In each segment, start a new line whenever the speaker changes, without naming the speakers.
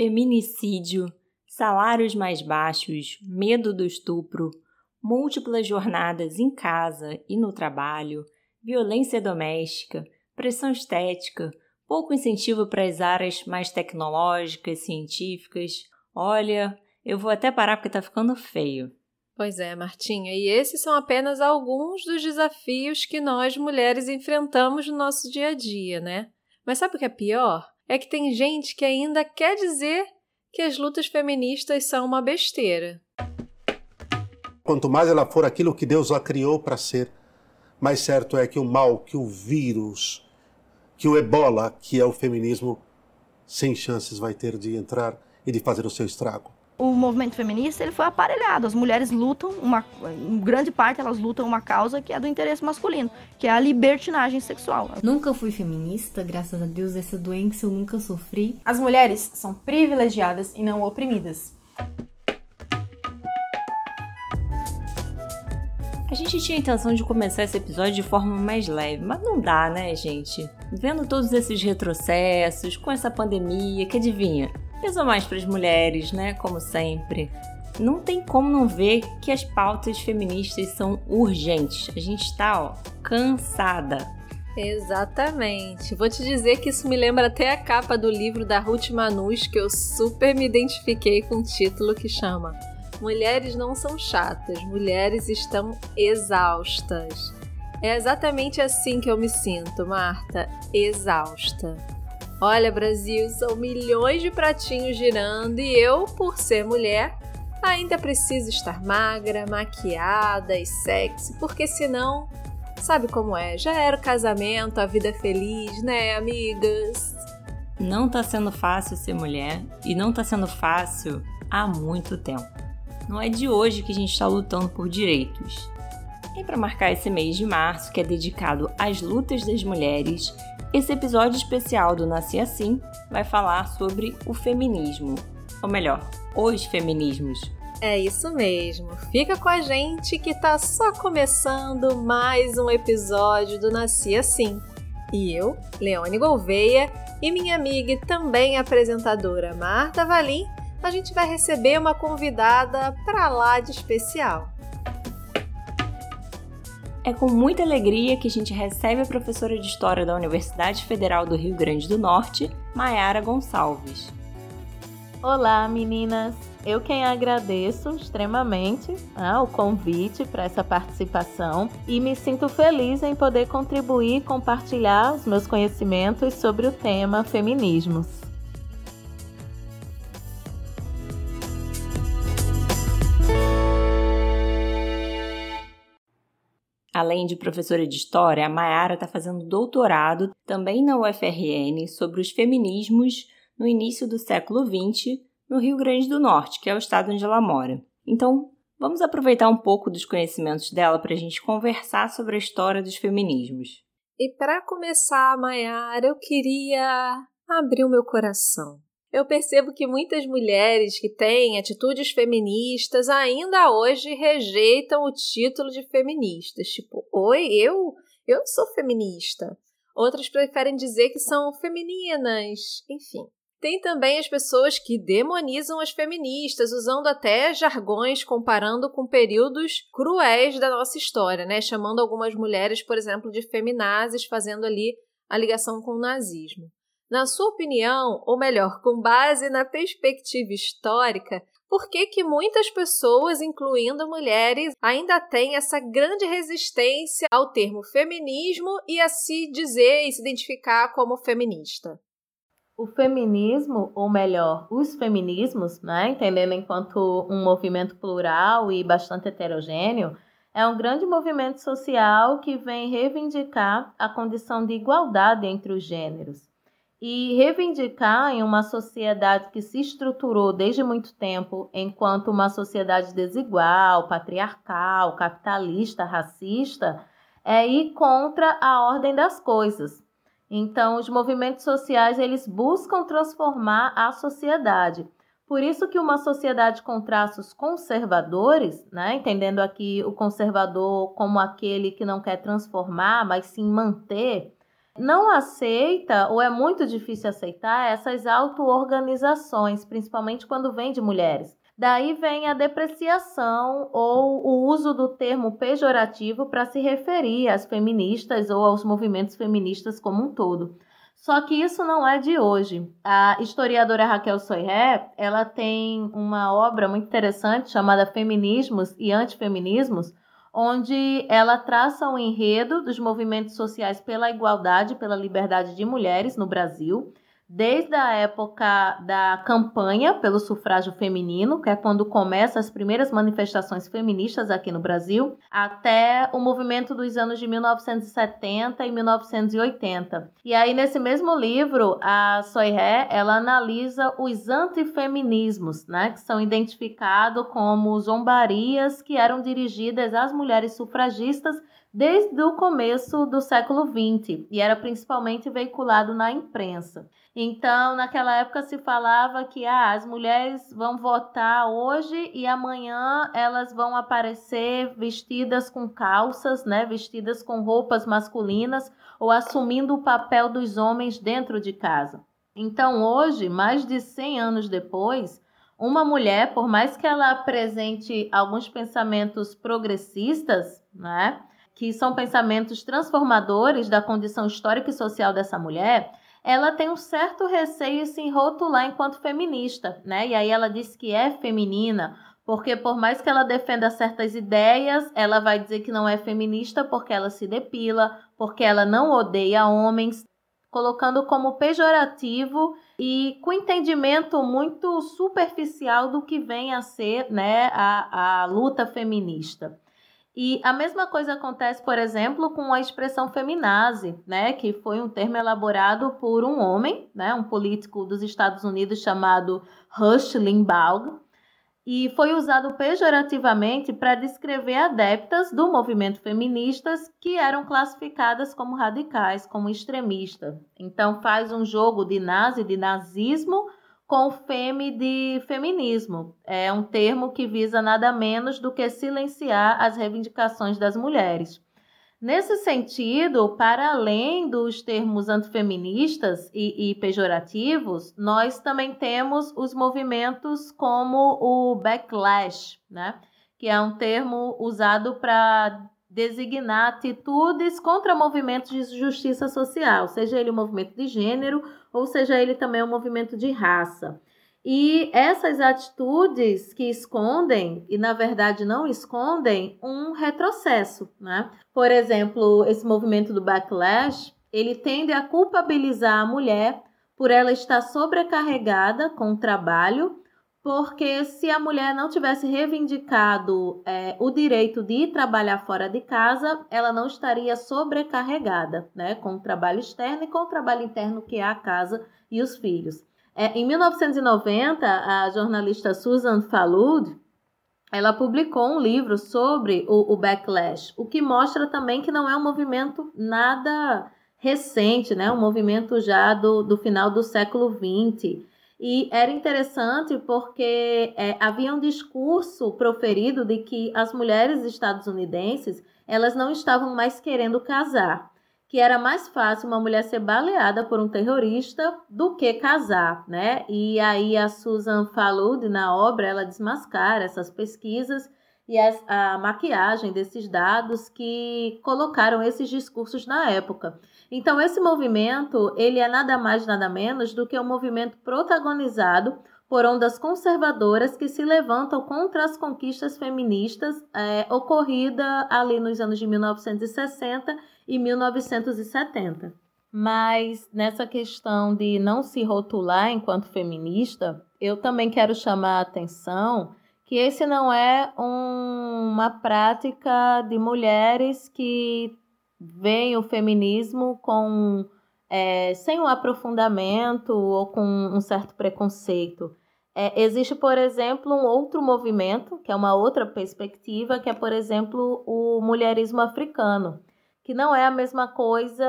feminicídio, salários mais baixos, medo do estupro, múltiplas jornadas em casa e no trabalho, violência doméstica, pressão estética, pouco incentivo para as áreas mais tecnológicas, científicas. Olha, eu vou até parar porque tá ficando feio.
Pois é, Martinha, e esses são apenas alguns dos desafios que nós mulheres enfrentamos no nosso dia a dia, né? Mas sabe o que é pior? É que tem gente que ainda quer dizer que as lutas feministas são uma besteira.
Quanto mais ela for aquilo que Deus a criou para ser, mais certo é que o mal, que o vírus, que o ebola, que é o feminismo, sem chances vai ter de entrar e de fazer o seu estrago.
O movimento feminista ele foi aparelhado. As mulheres lutam, uma em grande parte elas lutam uma causa que é do interesse masculino, que é a libertinagem sexual.
Nunca fui feminista, graças a Deus essa doença eu nunca sofri.
As mulheres são privilegiadas e não oprimidas.
A gente tinha a intenção de começar esse episódio de forma mais leve, mas não dá, né, gente? Vendo todos esses retrocessos, com essa pandemia, que adivinha? Pesou mais para as mulheres, né? Como sempre. Não tem como não ver que as pautas feministas são urgentes. A gente está, ó, cansada.
Exatamente. Vou te dizer que isso me lembra até a capa do livro da Ruth Manus, que eu super me identifiquei com o título que chama Mulheres não são chatas, mulheres estão exaustas. É exatamente assim que eu me sinto, Marta, exausta. Olha, Brasil, são milhões de pratinhos girando e eu, por ser mulher, ainda preciso estar magra, maquiada e sexy, porque senão, sabe como é? Já era o casamento, a vida feliz, né, amigas?
Não tá sendo fácil ser mulher e não tá sendo fácil há muito tempo. Não é de hoje que a gente está lutando por direitos. E para marcar esse mês de março, que é dedicado às lutas das mulheres, esse episódio especial do Nasci Assim vai falar sobre o feminismo, ou melhor, os feminismos.
É isso mesmo. Fica com a gente que tá só começando mais um episódio do Nasci Assim. E eu, Leone Gouveia, e minha amiga e também apresentadora Marta Valim a gente vai receber uma convidada para lá de especial.
É com muita alegria que a gente recebe a professora de História da Universidade Federal do Rio Grande do Norte, Maiara Gonçalves.
Olá, meninas! Eu quem agradeço extremamente né, o convite para essa participação e me sinto feliz em poder contribuir e compartilhar os meus conhecimentos sobre o tema feminismos.
Além de professora de história, a Mayara está fazendo doutorado também na UFRN sobre os feminismos no início do século XX no Rio Grande do Norte, que é o estado onde ela mora. Então, vamos aproveitar um pouco dos conhecimentos dela para a gente conversar sobre a história dos feminismos.
E para começar, Mayara, eu queria abrir o meu coração eu percebo que muitas mulheres que têm atitudes feministas ainda hoje rejeitam o título de feministas. Tipo, oi, eu, eu sou feminista. Outras preferem dizer que são femininas. Enfim. Tem também as pessoas que demonizam as feministas, usando até jargões comparando com períodos cruéis da nossa história, né? Chamando algumas mulheres, por exemplo, de feminazes, fazendo ali a ligação com o nazismo. Na sua opinião, ou melhor, com base na perspectiva histórica, por que, que muitas pessoas, incluindo mulheres, ainda têm essa grande resistência ao termo feminismo e a se dizer e se identificar como feminista?
O feminismo, ou melhor, os feminismos, né, entendendo enquanto um movimento plural e bastante heterogêneo, é um grande movimento social que vem reivindicar a condição de igualdade entre os gêneros e reivindicar em uma sociedade que se estruturou desde muito tempo enquanto uma sociedade desigual, patriarcal, capitalista, racista, é ir contra a ordem das coisas. Então, os movimentos sociais eles buscam transformar a sociedade. Por isso que uma sociedade com traços conservadores, né, entendendo aqui o conservador como aquele que não quer transformar, mas sim manter, não aceita ou é muito difícil aceitar essas auto-organizações, principalmente quando vem de mulheres. Daí vem a depreciação ou o uso do termo pejorativo para se referir às feministas ou aos movimentos feministas como um todo. Só que isso não é de hoje. A historiadora Raquel Soiré, ela tem uma obra muito interessante chamada Feminismos e Antifeminismos, onde ela traça um enredo dos movimentos sociais pela igualdade, pela liberdade de mulheres no Brasil desde a época da campanha pelo sufrágio feminino, que é quando começam as primeiras manifestações feministas aqui no Brasil, até o movimento dos anos de 1970 e 1980. E aí nesse mesmo livro, a Soiré, ela analisa os antifeminismos, né, que são identificados como zombarias que eram dirigidas às mulheres sufragistas desde o começo do século XX e era principalmente veiculado na imprensa. Então, naquela época se falava que ah, as mulheres vão votar hoje e amanhã elas vão aparecer vestidas com calças, né, vestidas com roupas masculinas ou assumindo o papel dos homens dentro de casa. Então, hoje, mais de 100 anos depois, uma mulher, por mais que ela apresente alguns pensamentos progressistas, né, que são pensamentos transformadores da condição histórica e social dessa mulher, ela tem um certo receio em se rotular enquanto feminista, né? E aí ela diz que é feminina, porque por mais que ela defenda certas ideias, ela vai dizer que não é feminista porque ela se depila, porque ela não odeia homens, colocando como pejorativo e com entendimento muito superficial do que vem a ser né, a, a luta feminista. E a mesma coisa acontece, por exemplo, com a expressão feminazi, né, que foi um termo elaborado por um homem, né, um político dos Estados Unidos chamado Rush Limbaugh, e foi usado pejorativamente para descrever adeptas do movimento feministas que eram classificadas como radicais, como extremistas. Então faz um jogo de nazi, de nazismo, com feme de feminismo. É um termo que visa nada menos do que silenciar as reivindicações das mulheres. Nesse sentido, para além dos termos antifeministas e, e pejorativos, nós também temos os movimentos como o backlash, né? que é um termo usado para designar atitudes contra movimentos de justiça social, seja ele um movimento de gênero ou seja ele também um movimento de raça. E essas atitudes que escondem, e na verdade não escondem, um retrocesso. Né? Por exemplo, esse movimento do backlash, ele tende a culpabilizar a mulher por ela estar sobrecarregada com o trabalho porque se a mulher não tivesse reivindicado é, o direito de trabalhar fora de casa, ela não estaria sobrecarregada, né, com o trabalho externo e com o trabalho interno que é a casa e os filhos. É, em 1990, a jornalista Susan Falud ela publicou um livro sobre o, o backlash, o que mostra também que não é um movimento nada recente, né, um movimento já do, do final do século XX. E era interessante porque é, havia um discurso proferido de que as mulheres estadunidenses elas não estavam mais querendo casar, que era mais fácil uma mulher ser baleada por um terrorista do que casar, né? E aí a Susan Falud na obra ela desmascara essas pesquisas e a maquiagem desses dados que colocaram esses discursos na época. Então esse movimento ele é nada mais nada menos do que um movimento protagonizado por ondas conservadoras que se levantam contra as conquistas feministas é, ocorrida ali nos anos de 1960 e 1970. Mas nessa questão de não se rotular enquanto feminista, eu também quero chamar a atenção que esse não é um, uma prática de mulheres que veem o feminismo com é, sem um aprofundamento ou com um certo preconceito. É, existe, por exemplo, um outro movimento, que é uma outra perspectiva, que é, por exemplo, o mulherismo africano, que não é a mesma coisa,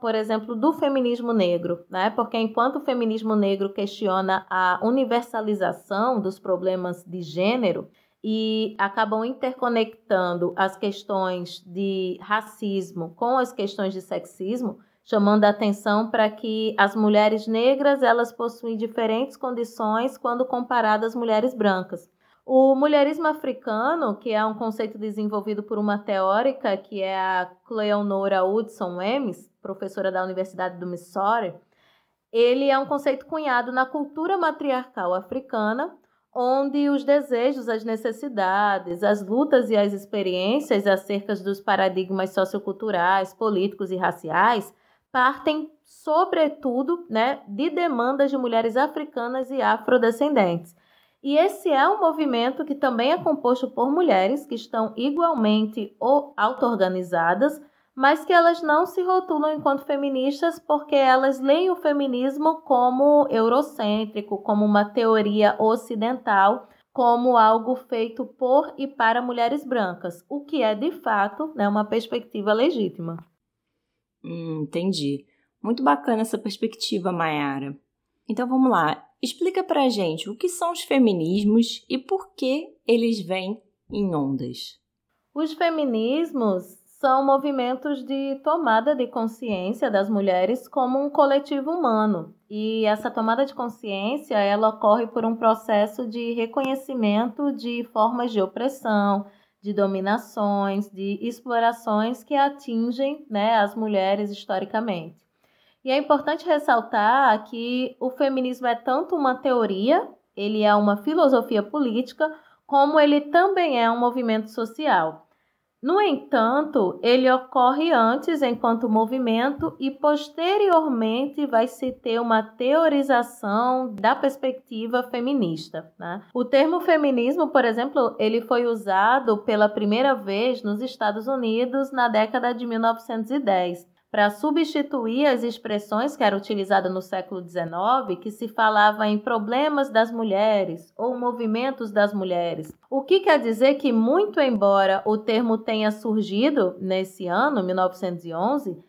por exemplo, do feminismo negro, né? Porque enquanto o feminismo negro questiona a universalização dos problemas de gênero e acabam interconectando as questões de racismo com as questões de sexismo, chamando a atenção para que as mulheres negras elas possuem diferentes condições quando comparadas às mulheres brancas. O mulherismo africano, que é um conceito desenvolvido por uma teórica que é a Cleonora Hudson Wems, professora da Universidade do Missouri, ele é um conceito cunhado na cultura matriarcal africana, onde os desejos, as necessidades, as lutas e as experiências acerca dos paradigmas socioculturais, políticos e raciais partem, sobretudo, né, de demandas de mulheres africanas e afrodescendentes. E esse é um movimento que também é composto por mulheres que estão igualmente ou auto-organizadas, mas que elas não se rotulam enquanto feministas porque elas leem o feminismo como eurocêntrico, como uma teoria ocidental, como algo feito por e para mulheres brancas, o que é de fato né, uma perspectiva legítima.
Hum, entendi. Muito bacana essa perspectiva, Mayara. Então vamos lá. Explica pra gente o que são os feminismos e por que eles vêm em ondas.
Os feminismos são movimentos de tomada de consciência das mulheres como um coletivo humano. E essa tomada de consciência, ela ocorre por um processo de reconhecimento de formas de opressão, de dominações, de explorações que atingem né, as mulheres historicamente. E é importante ressaltar que o feminismo é tanto uma teoria, ele é uma filosofia política, como ele também é um movimento social. No entanto, ele ocorre antes enquanto movimento e posteriormente vai se ter uma teorização da perspectiva feminista. Né? O termo feminismo, por exemplo, ele foi usado pela primeira vez nos Estados Unidos na década de 1910 para substituir as expressões que eram utilizadas no século XIX, que se falava em problemas das mulheres ou movimentos das mulheres. O que quer dizer que, muito embora o termo tenha surgido nesse ano, 1911,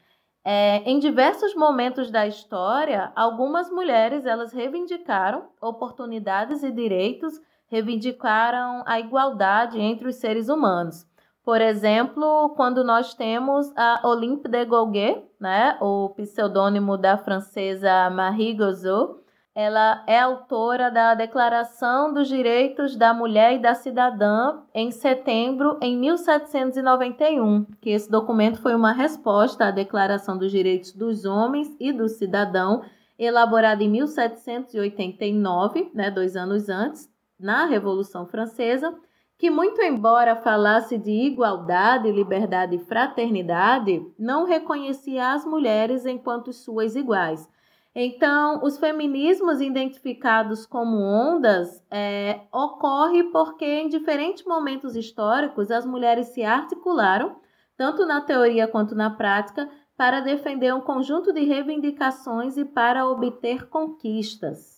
é, em diversos momentos da história, algumas mulheres elas reivindicaram oportunidades e direitos, reivindicaram a igualdade entre os seres humanos. Por exemplo, quando nós temos a Olympe de Gauguin, né, o pseudônimo da francesa Marie Gozot, ela é autora da Declaração dos Direitos da Mulher e da Cidadã em setembro em 1791, que esse documento foi uma resposta à Declaração dos Direitos dos Homens e do Cidadão, elaborada em 1789, né, dois anos antes, na Revolução Francesa, que, muito embora falasse de igualdade, liberdade e fraternidade, não reconhecia as mulheres enquanto suas iguais. Então, os feminismos identificados como ondas é, ocorre porque em diferentes momentos históricos as mulheres se articularam, tanto na teoria quanto na prática, para defender um conjunto de reivindicações e para obter conquistas.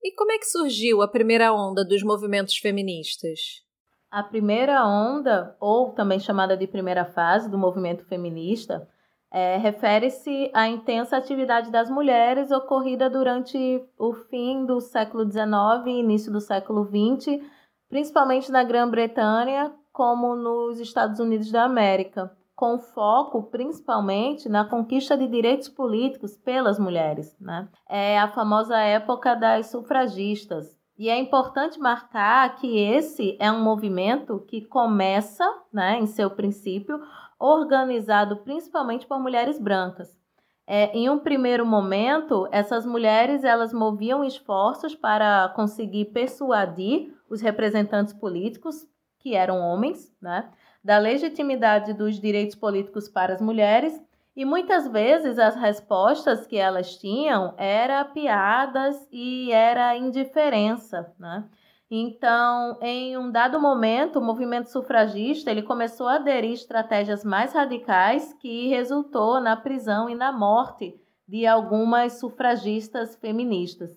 E como é que surgiu a primeira onda dos movimentos feministas?
A primeira onda, ou também chamada de primeira fase do movimento feminista, é, refere-se à intensa atividade das mulheres ocorrida durante o fim do século XIX e início do século XX, principalmente na Grã-Bretanha, como nos Estados Unidos da América, com foco principalmente na conquista de direitos políticos pelas mulheres. Né? É a famosa época das sufragistas, e é importante marcar que esse é um movimento que começa, né, em seu princípio, organizado principalmente por mulheres brancas. É, em um primeiro momento, essas mulheres elas moviam esforços para conseguir persuadir os representantes políticos, que eram homens, né, da legitimidade dos direitos políticos para as mulheres e muitas vezes as respostas que elas tinham eram piadas e era indiferença, né? Então, em um dado momento, o movimento sufragista ele começou a aderir estratégias mais radicais que resultou na prisão e na morte de algumas sufragistas feministas.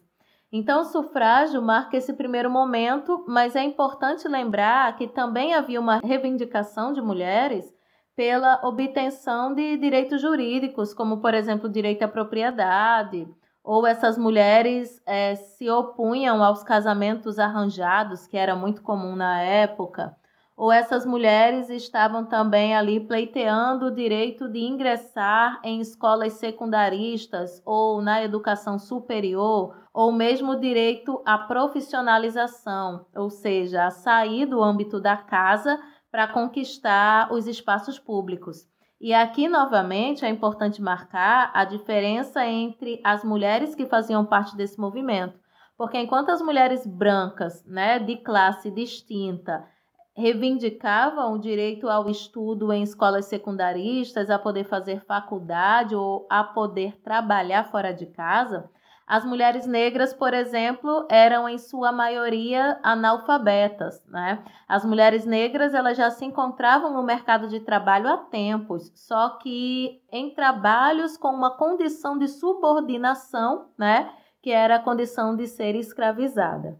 Então, o sufrágio marca esse primeiro momento, mas é importante lembrar que também havia uma reivindicação de mulheres pela obtenção de direitos jurídicos, como, por exemplo, direito à propriedade, ou essas mulheres é, se opunham aos casamentos arranjados, que era muito comum na época, ou essas mulheres estavam também ali pleiteando o direito de ingressar em escolas secundaristas ou na educação superior, ou mesmo o direito à profissionalização, ou seja, a sair do âmbito da casa para conquistar os espaços públicos. E aqui, novamente, é importante marcar a diferença entre as mulheres que faziam parte desse movimento. Porque enquanto as mulheres brancas, né, de classe distinta, reivindicavam o direito ao estudo em escolas secundaristas, a poder fazer faculdade ou a poder trabalhar fora de casa, as mulheres negras, por exemplo, eram em sua maioria analfabetas, né? As mulheres negras, elas já se encontravam no mercado de trabalho há tempos, só que em trabalhos com uma condição de subordinação, né? Que era a condição de ser escravizada.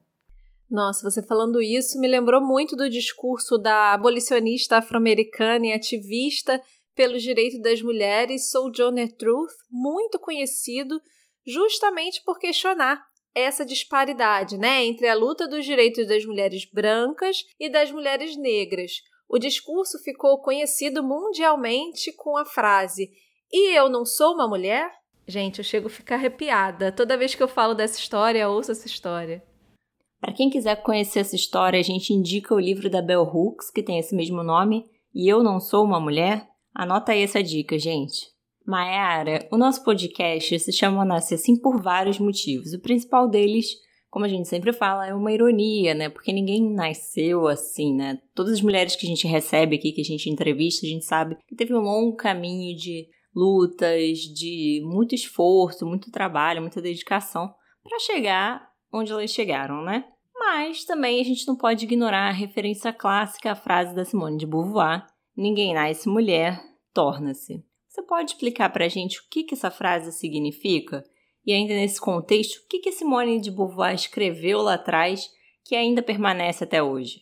Nossa, você falando isso me lembrou muito do discurso da abolicionista afro-americana e ativista pelos direitos das mulheres Sojourner Truth, muito conhecido justamente por questionar essa disparidade, né, entre a luta dos direitos das mulheres brancas e das mulheres negras. O discurso ficou conhecido mundialmente com a frase: "E eu não sou uma mulher?" Gente, eu chego a ficar arrepiada toda vez que eu falo dessa história, ouço essa história.
Para quem quiser conhecer essa história, a gente indica o livro da Bell Hooks, que tem esse mesmo nome, E Eu Não Sou Uma Mulher. Anota aí essa dica, gente. Maera, o nosso podcast se chama Nascer Assim por vários motivos. O principal deles, como a gente sempre fala, é uma ironia, né? Porque ninguém nasceu assim, né? Todas as mulheres que a gente recebe aqui, que a gente entrevista, a gente sabe que teve um longo caminho de lutas, de muito esforço, muito trabalho, muita dedicação para chegar onde elas chegaram, né? Mas também a gente não pode ignorar a referência clássica à frase da Simone de Beauvoir: ninguém nasce mulher, torna-se. Você pode explicar para a gente o que, que essa frase significa? E ainda nesse contexto, o que, que Simone de Beauvoir escreveu lá atrás que ainda permanece até hoje?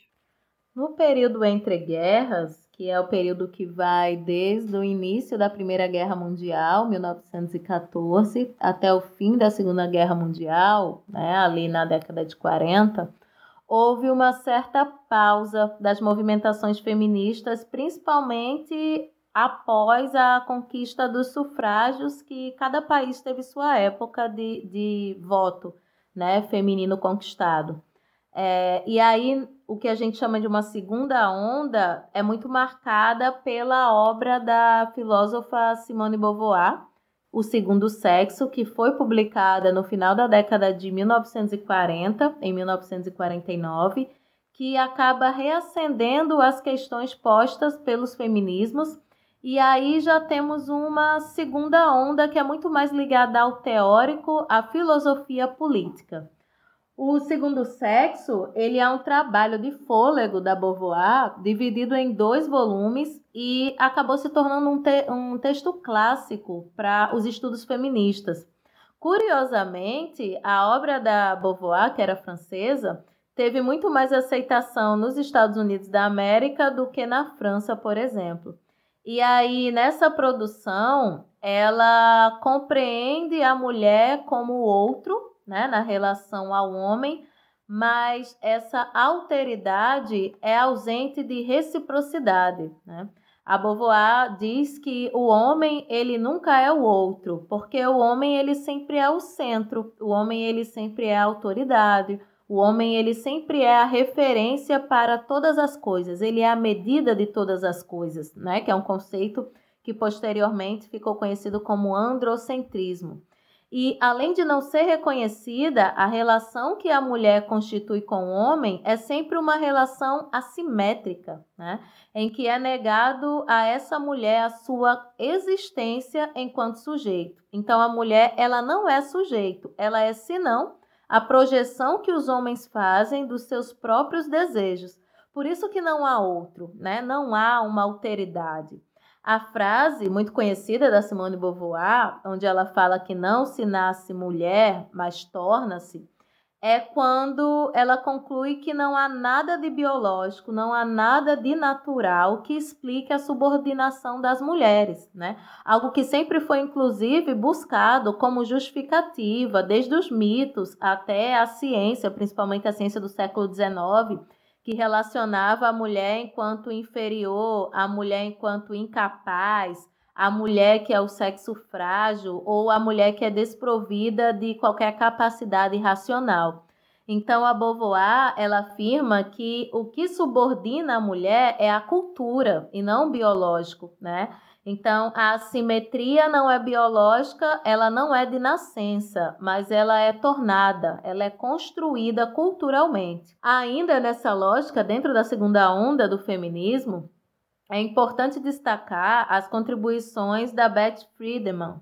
No período entre guerras, que é o período que vai desde o início da Primeira Guerra Mundial, 1914, até o fim da Segunda Guerra Mundial, né, ali na década de 40, houve uma certa pausa das movimentações feministas, principalmente após a conquista dos sufrágios, que cada país teve sua época de, de voto né, feminino conquistado. É, e aí, o que a gente chama de uma segunda onda é muito marcada pela obra da filósofa Simone Beauvoir, O Segundo Sexo, que foi publicada no final da década de 1940, em 1949, que acaba reacendendo as questões postas pelos feminismos e aí já temos uma segunda onda que é muito mais ligada ao teórico, à filosofia política. O segundo sexo, ele é um trabalho de fôlego da Beauvoir, dividido em dois volumes e acabou se tornando um, te um texto clássico para os estudos feministas. Curiosamente, a obra da Beauvoir, que era francesa, teve muito mais aceitação nos Estados Unidos da América do que na França, por exemplo. E aí, nessa produção, ela compreende a mulher como outro, né, na relação ao homem, mas essa alteridade é ausente de reciprocidade, né? A Beauvoir diz que o homem ele nunca é o outro, porque o homem ele sempre é o centro, o homem ele sempre é a autoridade, o homem ele sempre é a referência para todas as coisas, ele é a medida de todas as coisas, né? Que é um conceito que posteriormente ficou conhecido como androcentrismo. E além de não ser reconhecida, a relação que a mulher constitui com o homem é sempre uma relação assimétrica, né? Em que é negado a essa mulher a sua existência enquanto sujeito. Então a mulher, ela não é sujeito, ela é senão a projeção que os homens fazem dos seus próprios desejos. Por isso que não há outro, né? Não há uma alteridade. A frase muito conhecida da Simone Beauvoir, onde ela fala que não se nasce mulher, mas torna-se, é quando ela conclui que não há nada de biológico, não há nada de natural que explique a subordinação das mulheres, né? Algo que sempre foi inclusive buscado como justificativa desde os mitos até a ciência, principalmente a ciência do século XIX, que relacionava a mulher enquanto inferior, a mulher enquanto incapaz, a mulher que é o sexo frágil ou a mulher que é desprovida de qualquer capacidade racional. Então a Beauvoir, ela afirma que o que subordina a mulher é a cultura e não o biológico, né? Então, a assimetria não é biológica, ela não é de nascença, mas ela é tornada, ela é construída culturalmente. Ainda nessa lógica, dentro da segunda onda do feminismo, é importante destacar as contribuições da Beth Friedemann,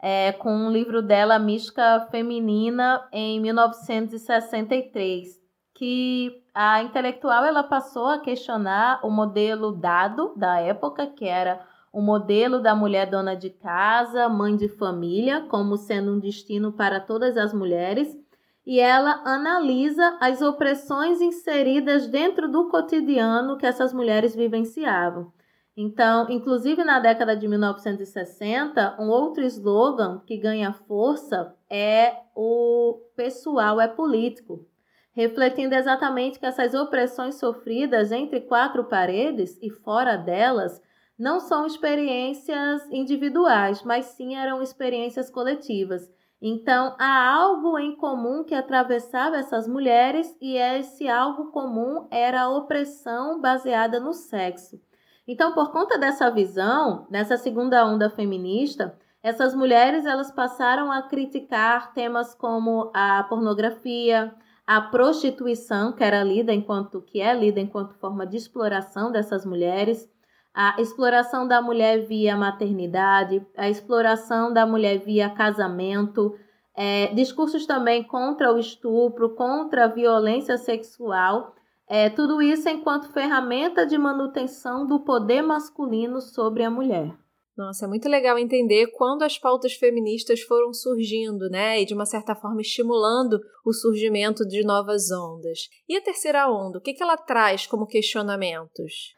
é, com um livro dela, Mística Feminina, em 1963, que a intelectual ela passou a questionar o modelo dado da época, que era o modelo da mulher dona de casa, mãe de família, como sendo um destino para todas as mulheres, e ela analisa as opressões inseridas dentro do cotidiano que essas mulheres vivenciavam. Então, inclusive na década de 1960, um outro slogan que ganha força é o pessoal é político, refletindo exatamente que essas opressões sofridas entre quatro paredes e fora delas não são experiências individuais, mas sim eram experiências coletivas. Então, há algo em comum que atravessava essas mulheres, e esse algo comum era a opressão baseada no sexo. Então, por conta dessa visão, nessa segunda onda feminista, essas mulheres elas passaram a criticar temas como a pornografia, a prostituição, que era lida enquanto que é lida enquanto forma de exploração dessas mulheres, a exploração da mulher via maternidade, a exploração da mulher via casamento, é, discursos também contra o estupro, contra a violência sexual, é, tudo isso enquanto ferramenta de manutenção do poder masculino sobre a mulher.
Nossa, é muito legal entender quando as pautas feministas foram surgindo, né? E de uma certa forma estimulando o surgimento de novas ondas. E a terceira onda, o que, que ela traz como questionamentos?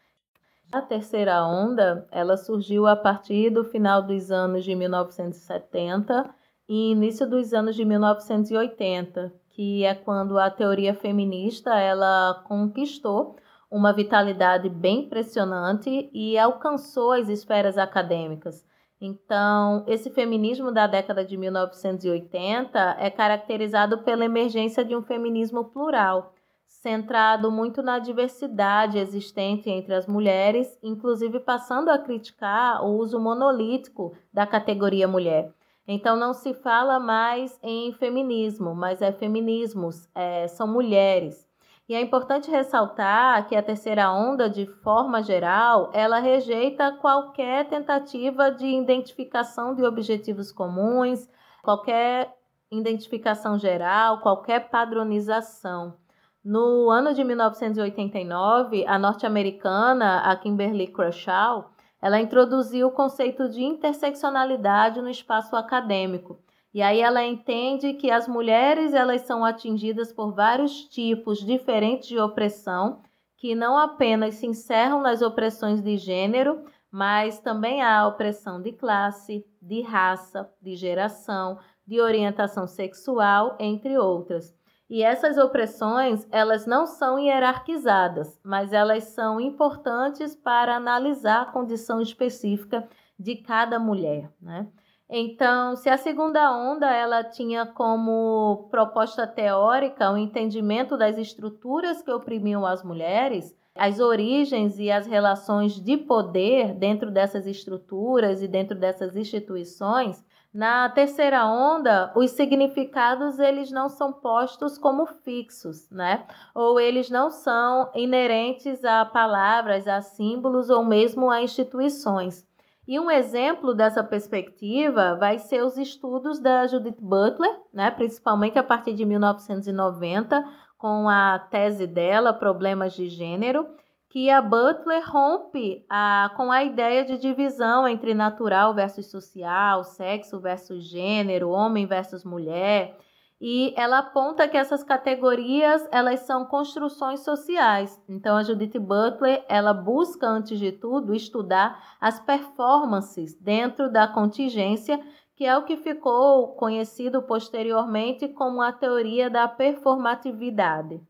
A terceira onda, ela surgiu a partir do final dos anos de 1970 e início dos anos de 1980, que é quando a teoria feminista ela conquistou uma vitalidade bem impressionante e alcançou as esferas acadêmicas. Então, esse feminismo da década de 1980 é caracterizado pela emergência de um feminismo plural centrado muito na diversidade existente entre as mulheres, inclusive passando a criticar o uso monolítico da categoria mulher. Então não se fala mais em feminismo, mas é feminismos, é, são mulheres. E é importante ressaltar que a terceira onda, de forma geral, ela rejeita qualquer tentativa de identificação de objetivos comuns, qualquer identificação geral, qualquer padronização. No ano de 1989, a norte-americana, a Kimberly Crenshaw, ela introduziu o conceito de interseccionalidade no espaço acadêmico. E aí ela entende que as mulheres elas são atingidas por vários tipos diferentes de opressão, que não apenas se encerram nas opressões de gênero, mas também há opressão de classe, de raça, de geração, de orientação sexual, entre outras. E essas opressões, elas não são hierarquizadas, mas elas são importantes para analisar a condição específica de cada mulher, né? Então, se a segunda onda ela tinha como proposta teórica o entendimento das estruturas que oprimiam as mulheres, as origens e as relações de poder dentro dessas estruturas e dentro dessas instituições, na terceira onda, os significados eles não são postos como fixos, né? Ou eles não são inerentes a palavras, a símbolos ou mesmo a instituições. E um exemplo dessa perspectiva vai ser os estudos da Judith Butler, né? principalmente a partir de 1990, com a tese dela, Problemas de Gênero, que a Butler rompe a, com a ideia de divisão entre natural versus social, sexo versus gênero, homem versus mulher, e ela aponta que essas categorias elas são construções sociais. Então a Judith Butler ela busca antes de tudo estudar as performances dentro da contingência, que é o que ficou conhecido posteriormente como a teoria da performatividade.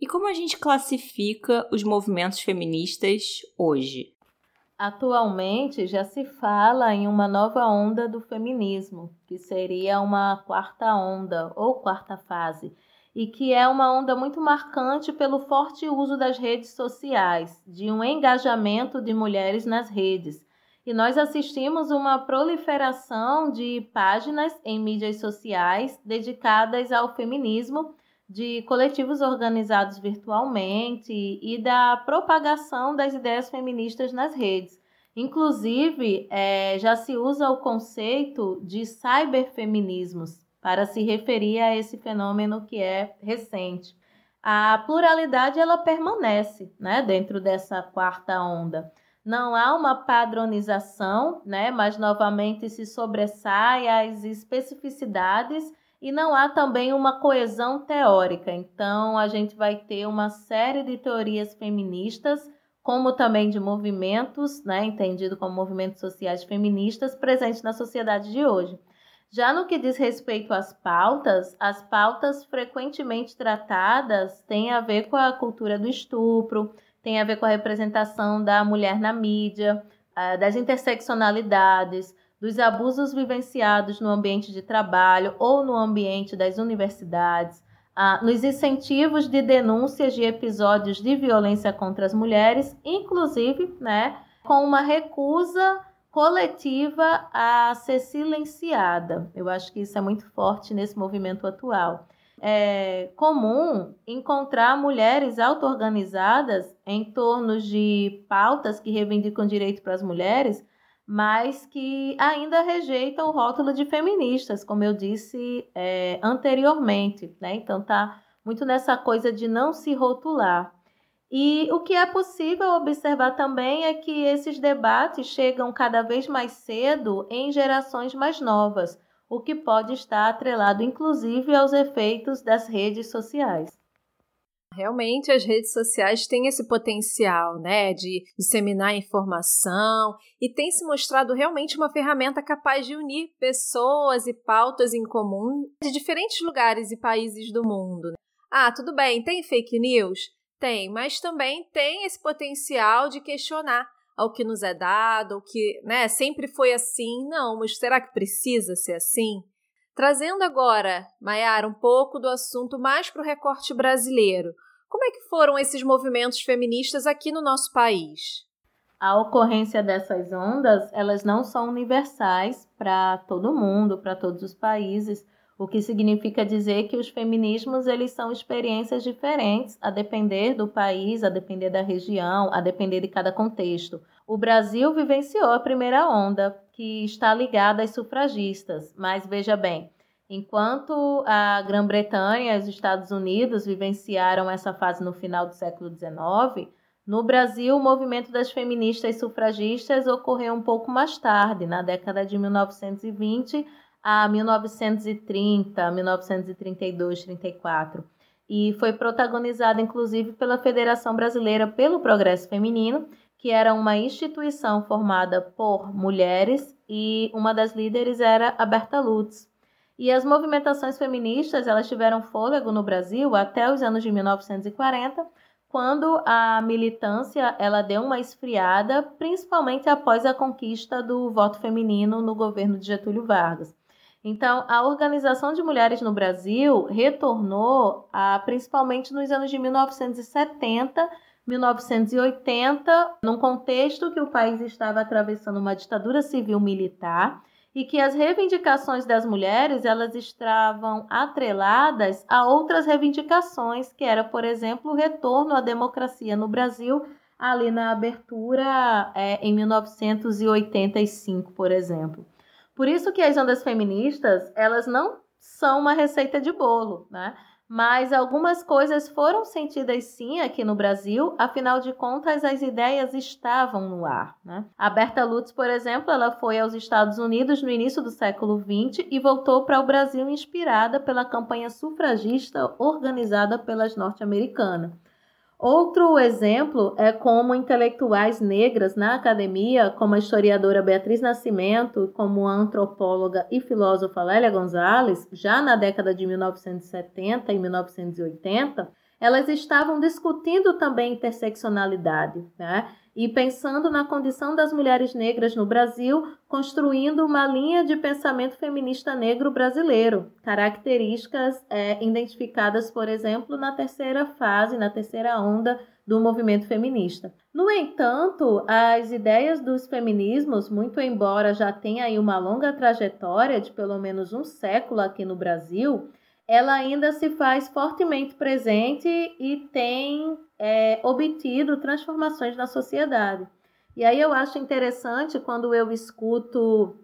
E como a gente classifica os movimentos feministas hoje?
Atualmente já se fala em uma nova onda do feminismo, que seria uma quarta onda ou quarta fase, e que é uma onda muito marcante pelo forte uso das redes sociais, de um engajamento de mulheres nas redes. E nós assistimos uma proliferação de páginas em mídias sociais dedicadas ao feminismo, de coletivos organizados virtualmente e da propagação das ideias feministas nas redes. Inclusive, é, já se usa o conceito de cyberfeminismos, para se referir a esse fenômeno que é recente. A pluralidade ela permanece, né, dentro dessa quarta onda. Não há uma padronização, né, mas novamente se sobressai as especificidades e não há também uma coesão teórica. Então a gente vai ter uma série de teorias feministas, como também de movimentos, né, entendido como movimentos sociais feministas presentes na sociedade de hoje. Já no que diz respeito às pautas, as pautas frequentemente tratadas têm a ver com a cultura do estupro, tem a ver com a representação da mulher na mídia, das interseccionalidades, dos abusos vivenciados no ambiente de trabalho ou no ambiente das universidades, nos incentivos de denúncias de episódios de violência contra as mulheres, inclusive né, com uma recusa coletiva a ser silenciada. Eu acho que isso é muito forte nesse movimento atual. É comum encontrar mulheres auto-organizadas em torno de pautas que reivindicam direito para as mulheres, mas que ainda rejeitam o rótulo de feministas, como eu disse é, anteriormente. Né? Então, tá muito nessa coisa de não se rotular. E o que é possível observar também é que esses debates chegam cada vez mais cedo em gerações mais novas, o que pode estar atrelado inclusive aos efeitos das redes sociais.
Realmente as redes sociais têm esse potencial, né, de disseminar informação e tem se mostrado realmente uma ferramenta capaz de unir pessoas e pautas em comum de diferentes lugares e países do mundo. Ah, tudo bem, tem fake news? Tem, mas também tem esse potencial de questionar ao que nos é dado, o que né, sempre foi assim. Não, mas será que precisa ser assim? Trazendo agora, Maiara, um pouco do assunto mais para o recorte brasileiro. Como é que foram esses movimentos feministas aqui no nosso país?
A ocorrência dessas ondas, elas não são universais para todo mundo, para todos os países o que significa dizer que os feminismos eles são experiências diferentes a depender do país, a depender da região, a depender de cada contexto. O Brasil vivenciou a primeira onda, que está ligada às sufragistas, mas veja bem, enquanto a Grã-Bretanha e os Estados Unidos vivenciaram essa fase no final do século XIX, no Brasil, o movimento das feministas sufragistas ocorreu um pouco mais tarde, na década de 1920, a 1930, 1932, 34 e foi protagonizada inclusive pela Federação Brasileira pelo Progresso Feminino, que era uma instituição formada por mulheres e uma das líderes era a Berta Lutz. E as movimentações feministas elas tiveram fôlego no Brasil até os anos de 1940, quando a militância ela deu uma esfriada, principalmente após a conquista do voto feminino no governo de Getúlio Vargas. Então, a Organização de Mulheres no Brasil retornou a, principalmente nos anos de 1970, 1980, num contexto que o país estava atravessando uma ditadura civil militar e que as reivindicações das mulheres elas estavam atreladas a outras reivindicações, que era, por exemplo, o retorno à democracia no Brasil ali na abertura é, em 1985, por exemplo. Por isso que as ondas feministas, elas não são uma receita de bolo, né? Mas algumas coisas foram sentidas sim aqui no Brasil, afinal de contas as ideias estavam no ar. Né? A Berta Lutz, por exemplo, ela foi aos Estados Unidos no início do século XX e voltou para o Brasil inspirada pela campanha sufragista organizada pelas norte-americanas. Outro exemplo é como intelectuais negras na academia, como a historiadora Beatriz Nascimento, como a antropóloga e filósofa Lélia Gonzalez, já na década de 1970 e 1980, elas estavam discutindo também interseccionalidade, né? E pensando na condição das mulheres negras no Brasil, construindo uma linha de pensamento feminista negro brasileiro, características é, identificadas, por exemplo, na terceira fase, na terceira onda do movimento feminista. No entanto, as ideias dos feminismos, muito embora já tenha aí uma longa trajetória de pelo menos um século aqui no Brasil, ela ainda se faz fortemente presente e tem é, obtido transformações na sociedade. E aí eu acho interessante quando eu escuto,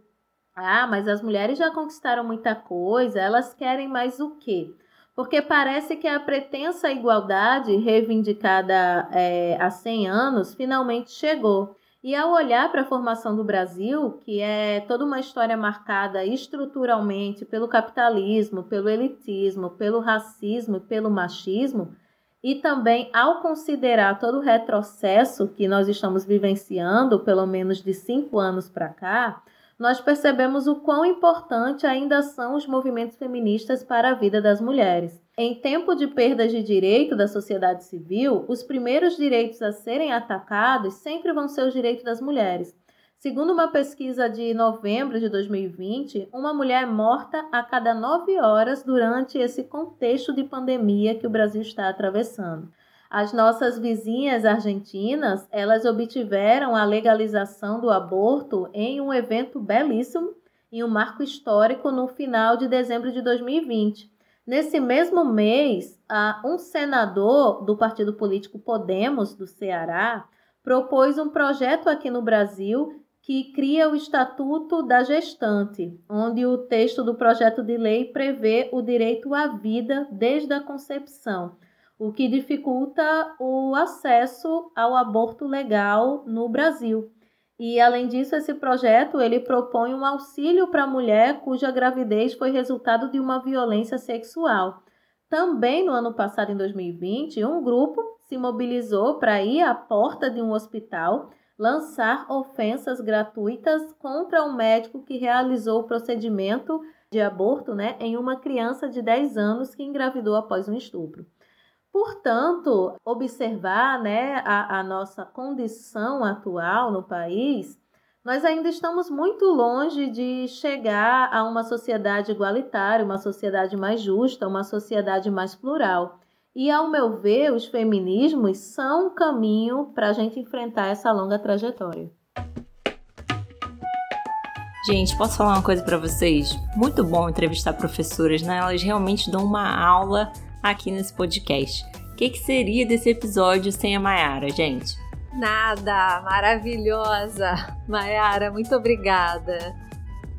ah, mas as mulheres já conquistaram muita coisa, elas querem mais o quê? Porque parece que a pretensa igualdade reivindicada é, há 100 anos finalmente chegou. E ao olhar para a formação do Brasil, que é toda uma história marcada estruturalmente pelo capitalismo, pelo elitismo, pelo racismo e pelo machismo, e também ao considerar todo o retrocesso que nós estamos vivenciando, pelo menos de cinco anos para cá, nós percebemos o quão importante ainda são os movimentos feministas para a vida das mulheres. Em tempo de perdas de direito da sociedade civil, os primeiros direitos a serem atacados sempre vão ser os direitos das mulheres. Segundo uma pesquisa de novembro de 2020, uma mulher é morta a cada nove horas durante esse contexto de pandemia que o Brasil está atravessando. As nossas vizinhas argentinas, elas obtiveram a legalização do aborto em um evento belíssimo, em um marco histórico no final de dezembro de 2020. Nesse mesmo mês, um senador do partido político Podemos, do Ceará, propôs um projeto aqui no Brasil que cria o Estatuto da Gestante, onde o texto do projeto de lei prevê o direito à vida desde a concepção, o que dificulta o acesso ao aborto legal no Brasil. E além disso, esse projeto ele propõe um auxílio para a mulher cuja gravidez foi resultado de uma violência sexual. Também no ano passado, em 2020, um grupo se mobilizou para ir à porta de um hospital lançar ofensas gratuitas contra um médico que realizou o procedimento de aborto né, em uma criança de 10 anos que engravidou após um estupro. Portanto, observar né, a, a nossa condição atual no país, nós ainda estamos muito longe de chegar a uma sociedade igualitária, uma sociedade mais justa, uma sociedade mais plural. E, ao meu ver, os feminismos são um caminho para a gente enfrentar essa longa trajetória.
Gente, posso falar uma coisa para vocês? Muito bom entrevistar professoras, né? Elas realmente dão uma aula aqui nesse podcast. O que, que seria desse episódio sem a Mayara, gente?
Nada, maravilhosa. Mayara, muito obrigada.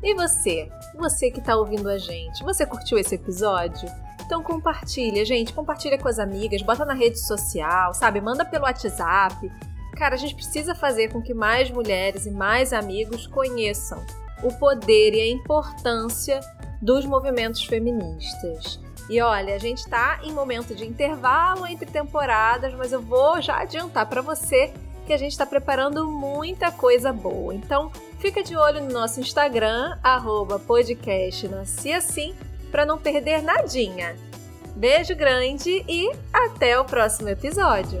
E você? Você que está ouvindo a gente, você curtiu esse episódio? Então compartilha, gente, compartilha com as amigas, bota na rede social, sabe? Manda pelo WhatsApp. Cara, a gente precisa fazer com que mais mulheres e mais amigos conheçam o poder e a importância dos movimentos feministas. E olha, a gente está em momento de intervalo entre temporadas, mas eu vou já adiantar para você que a gente está preparando muita coisa boa. Então, fica de olho no nosso Instagram, arroba Assim, para não perder nadinha. Beijo grande e até o próximo episódio!